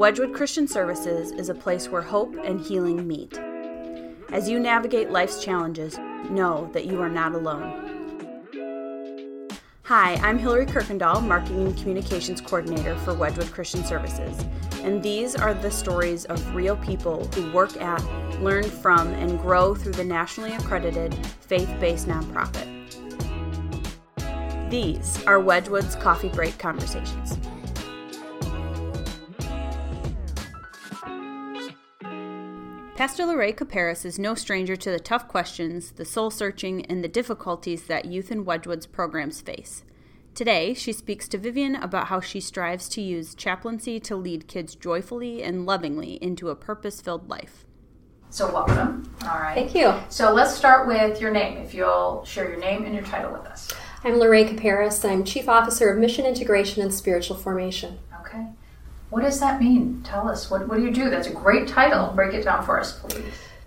Wedgwood Christian Services is a place where hope and healing meet. As you navigate life's challenges, know that you are not alone. Hi, I'm Hillary Kirkendall, Marketing and Communications Coordinator for Wedgwood Christian Services, and these are the stories of real people who work at, learn from, and grow through the nationally accredited faith based nonprofit. These are Wedgwood's Coffee Break Conversations. Pastor Lorraine Caparis is no stranger to the tough questions, the soul searching, and the difficulties that youth in Wedgwood's programs face. Today, she speaks to Vivian about how she strives to use chaplaincy to lead kids joyfully and lovingly into a purpose filled life. So, welcome. All right. Thank you. So, let's start with your name. If you'll share your name and your title with us. I'm Lorraine Caparis. I'm Chief Officer of Mission Integration and Spiritual Formation. What does that mean? Tell us. What, what do you do? That's a great title. Break it down for us, please.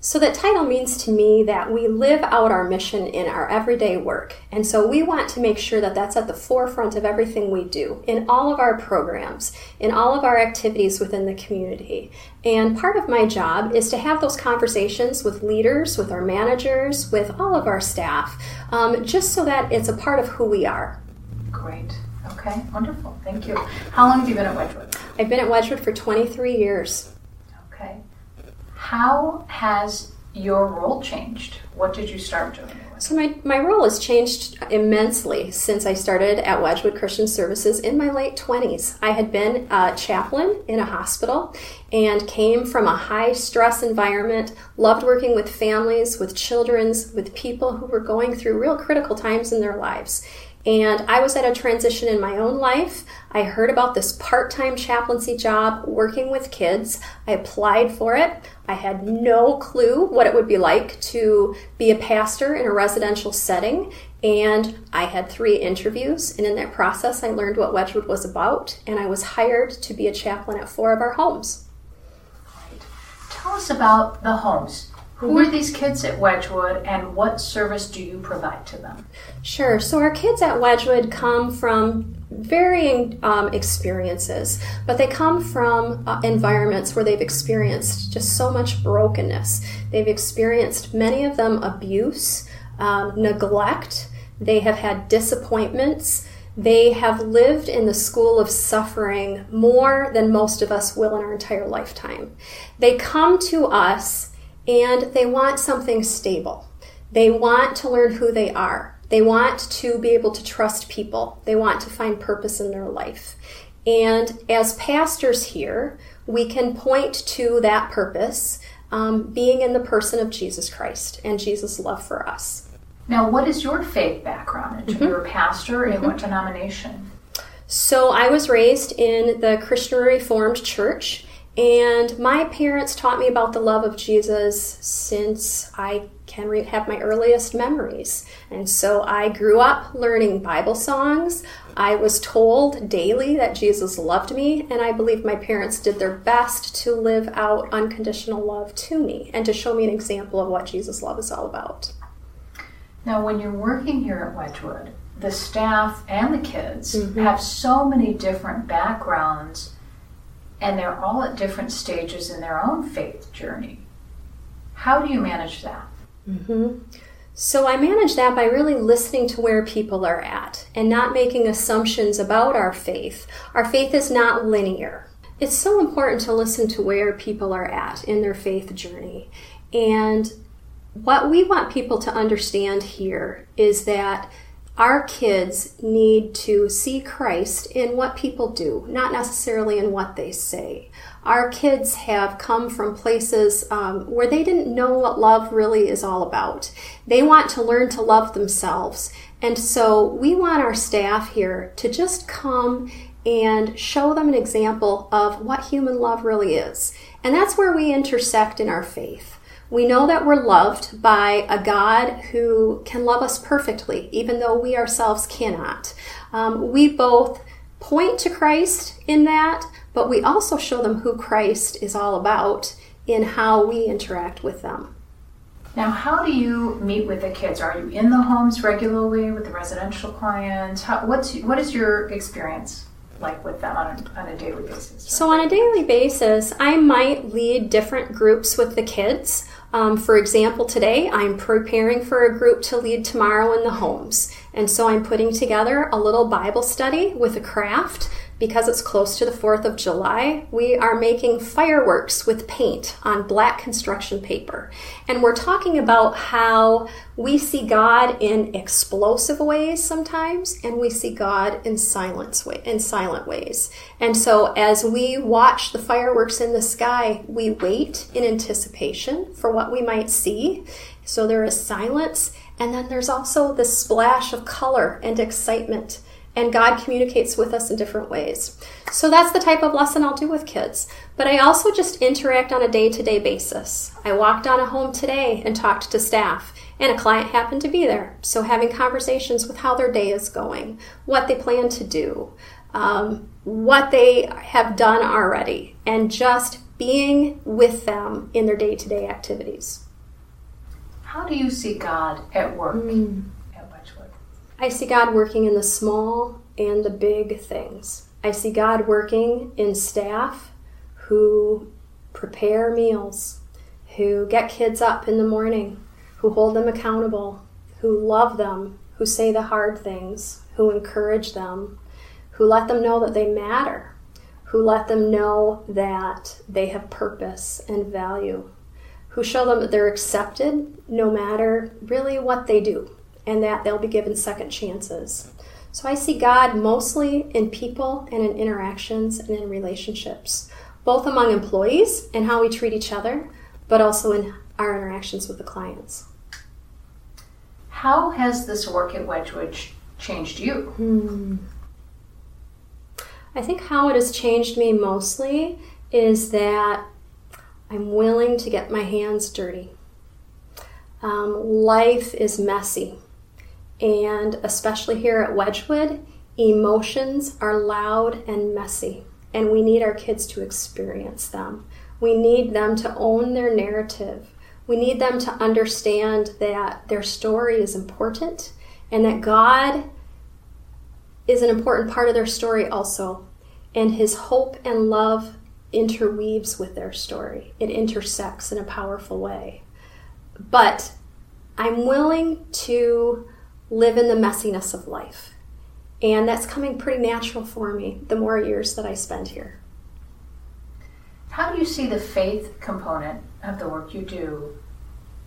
So, that title means to me that we live out our mission in our everyday work. And so, we want to make sure that that's at the forefront of everything we do in all of our programs, in all of our activities within the community. And part of my job is to have those conversations with leaders, with our managers, with all of our staff, um, just so that it's a part of who we are. Great. Okay, wonderful. Thank you. How long have you been at Wedgwood? I've been at Wedgwood for 23 years. Okay. How has your role changed? What did you start doing? So my, my role has changed immensely since I started at Wedgwood Christian Services in my late 20s. I had been a chaplain in a hospital and came from a high stress environment, loved working with families, with children's, with people who were going through real critical times in their lives. And I was at a transition in my own life. I heard about this part time chaplaincy job working with kids. I applied for it. I had no clue what it would be like to be a pastor in a residential setting. And I had three interviews. And in that process, I learned what Wedgwood was about. And I was hired to be a chaplain at four of our homes. Tell us about the homes. Who are these kids at Wedgwood and what service do you provide to them? Sure. So, our kids at Wedgwood come from varying um, experiences, but they come from uh, environments where they've experienced just so much brokenness. They've experienced, many of them, abuse, um, neglect, they have had disappointments. They have lived in the school of suffering more than most of us will in our entire lifetime. They come to us and they want something stable. They want to learn who they are. They want to be able to trust people. They want to find purpose in their life. And as pastors here, we can point to that purpose um, being in the person of Jesus Christ and Jesus' love for us. Now, what is your faith background? Mm-hmm. You're a pastor in mm-hmm. what denomination? So, I was raised in the Christian Reformed Church and my parents taught me about the love of Jesus since I can re- have my earliest memories. And so I grew up learning Bible songs. I was told daily that Jesus loved me, and I believe my parents did their best to live out unconditional love to me and to show me an example of what Jesus' love is all about. Now, when you're working here at Wedgwood, the staff and the kids mm-hmm. have so many different backgrounds and they're all at different stages in their own faith journey. How do you manage that? Mm-hmm. So I manage that by really listening to where people are at and not making assumptions about our faith. Our faith is not linear. It's so important to listen to where people are at in their faith journey. And what we want people to understand here is that our kids need to see Christ in what people do, not necessarily in what they say. Our kids have come from places um, where they didn't know what love really is all about. They want to learn to love themselves. And so we want our staff here to just come and show them an example of what human love really is. And that's where we intersect in our faith. We know that we're loved by a God who can love us perfectly, even though we ourselves cannot. Um, we both point to Christ in that, but we also show them who Christ is all about in how we interact with them. Now, how do you meet with the kids? Are you in the homes regularly with the residential clients? How, what's what is your experience? like with them on a, on a daily basis? So, on a daily basis, I might lead different groups with the kids. Um, for example, today I'm preparing for a group to lead tomorrow in the homes. And so I'm putting together a little Bible study with a craft because it's close to the 4th of July, we are making fireworks with paint on black construction paper. And we're talking about how we see God in explosive ways sometimes, and we see God in silence way, in silent ways. And so as we watch the fireworks in the sky, we wait in anticipation for what we might see. So there is silence, and then there's also the splash of color and excitement and God communicates with us in different ways. So that's the type of lesson I'll do with kids. But I also just interact on a day to day basis. I walked on a home today and talked to staff, and a client happened to be there. So having conversations with how their day is going, what they plan to do, um, what they have done already, and just being with them in their day to day activities. How do you see God at work? Mm. I see God working in the small and the big things. I see God working in staff who prepare meals, who get kids up in the morning, who hold them accountable, who love them, who say the hard things, who encourage them, who let them know that they matter, who let them know that they have purpose and value, who show them that they're accepted no matter really what they do and that they'll be given second chances. So I see God mostly in people and in interactions and in relationships, both among employees and how we treat each other, but also in our interactions with the clients. How has this work at Wedgwood changed you? Hmm. I think how it has changed me mostly is that I'm willing to get my hands dirty. Um, life is messy. And especially here at Wedgwood, emotions are loud and messy, and we need our kids to experience them. We need them to own their narrative. We need them to understand that their story is important and that God is an important part of their story also. And his hope and love interweaves with their story, it intersects in a powerful way. But I'm willing to live in the messiness of life. And that's coming pretty natural for me the more years that I spend here. How do you see the faith component of the work you do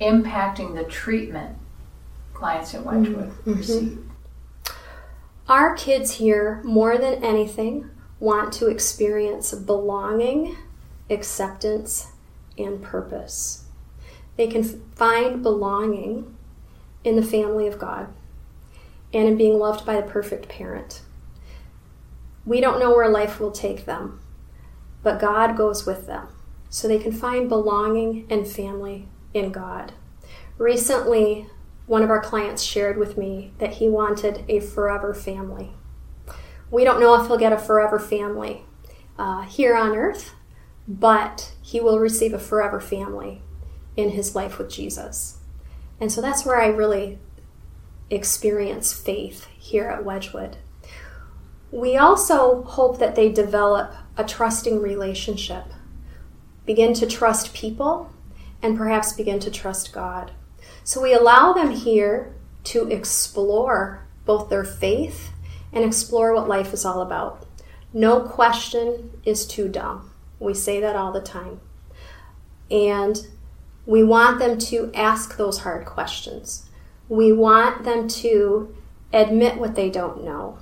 impacting the treatment clients at Wedgwood mm-hmm. receive? Our kids here, more than anything, want to experience belonging, acceptance, and purpose. They can find belonging in the family of God and in being loved by the perfect parent. We don't know where life will take them, but God goes with them so they can find belonging and family in God. Recently, one of our clients shared with me that he wanted a forever family. We don't know if he'll get a forever family uh, here on earth, but he will receive a forever family in his life with Jesus. And so that's where I really experience faith here at Wedgwood. We also hope that they develop a trusting relationship, begin to trust people, and perhaps begin to trust God. So we allow them here to explore both their faith and explore what life is all about. No question is too dumb. We say that all the time. And we want them to ask those hard questions we want them to admit what they don't know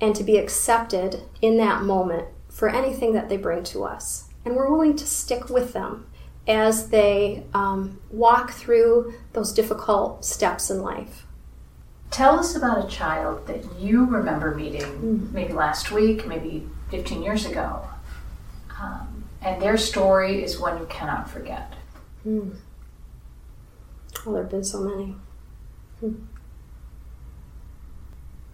and to be accepted in that moment for anything that they bring to us. And we're willing to stick with them as they um, walk through those difficult steps in life. Tell us about a child that you remember meeting mm. maybe last week, maybe 15 years ago. Um, and their story is one you cannot forget. Mm. Well, there have been so many.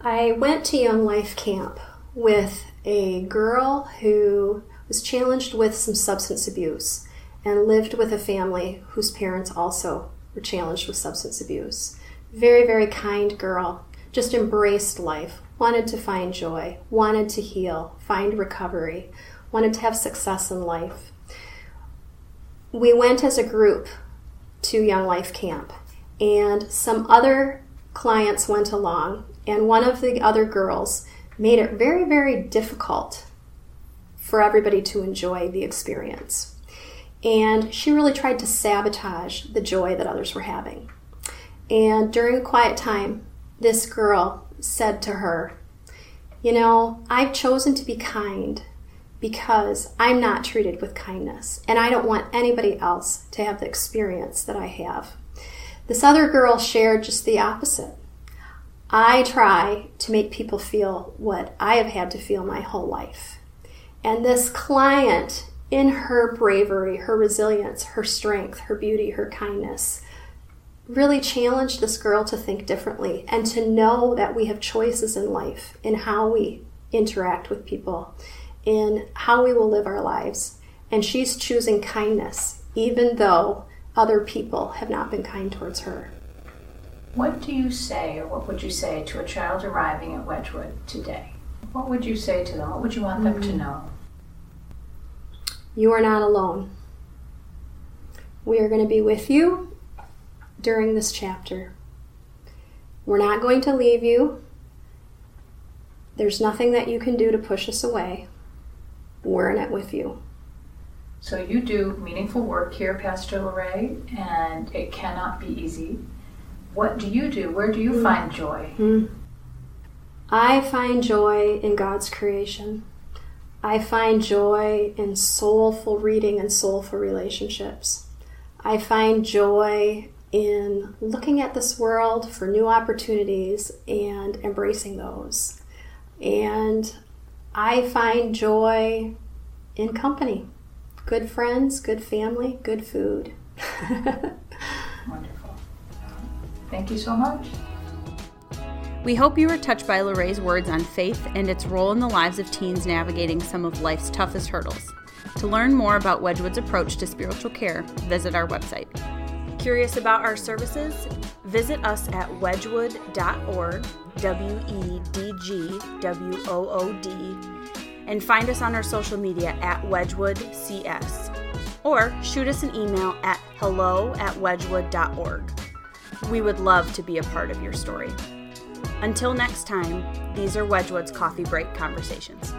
I went to Young Life Camp with a girl who was challenged with some substance abuse and lived with a family whose parents also were challenged with substance abuse. Very, very kind girl, just embraced life, wanted to find joy, wanted to heal, find recovery, wanted to have success in life. We went as a group to Young Life Camp, and some other clients went along, and one of the other girls made it very, very difficult for everybody to enjoy the experience. And she really tried to sabotage the joy that others were having. And during a quiet time, this girl said to her, You know, I've chosen to be kind because I'm not treated with kindness, and I don't want anybody else to have the experience that I have. This other girl shared just the opposite. I try to make people feel what I have had to feel my whole life. And this client, in her bravery, her resilience, her strength, her beauty, her kindness, really challenged this girl to think differently and to know that we have choices in life in how we interact with people, in how we will live our lives. And she's choosing kindness, even though other people have not been kind towards her. What do you say, or what would you say to a child arriving at Wedgwood today? What would you say to them? What would you want them to mm. know? You are not alone. We are going to be with you during this chapter. We're not going to leave you. There's nothing that you can do to push us away. We're in it with you. So you do meaningful work here, Pastor Lorraine, and it cannot be easy. What do you do? Where do you mm. find joy? Mm. I find joy in God's creation. I find joy in soulful reading and soulful relationships. I find joy in looking at this world for new opportunities and embracing those. And I find joy in company good friends, good family, good food. Wonderful. Thank you so much. We hope you were touched by Lorraine's words on faith and its role in the lives of teens navigating some of life's toughest hurdles. To learn more about Wedgwood's approach to spiritual care, visit our website. Curious about our services? Visit us at wedgwood.org, W E D G W O O D, and find us on our social media at WedgwoodCS. Or shoot us an email at hello at wedgwood.org. We would love to be a part of your story. Until next time, these are Wedgwood's Coffee Break Conversations.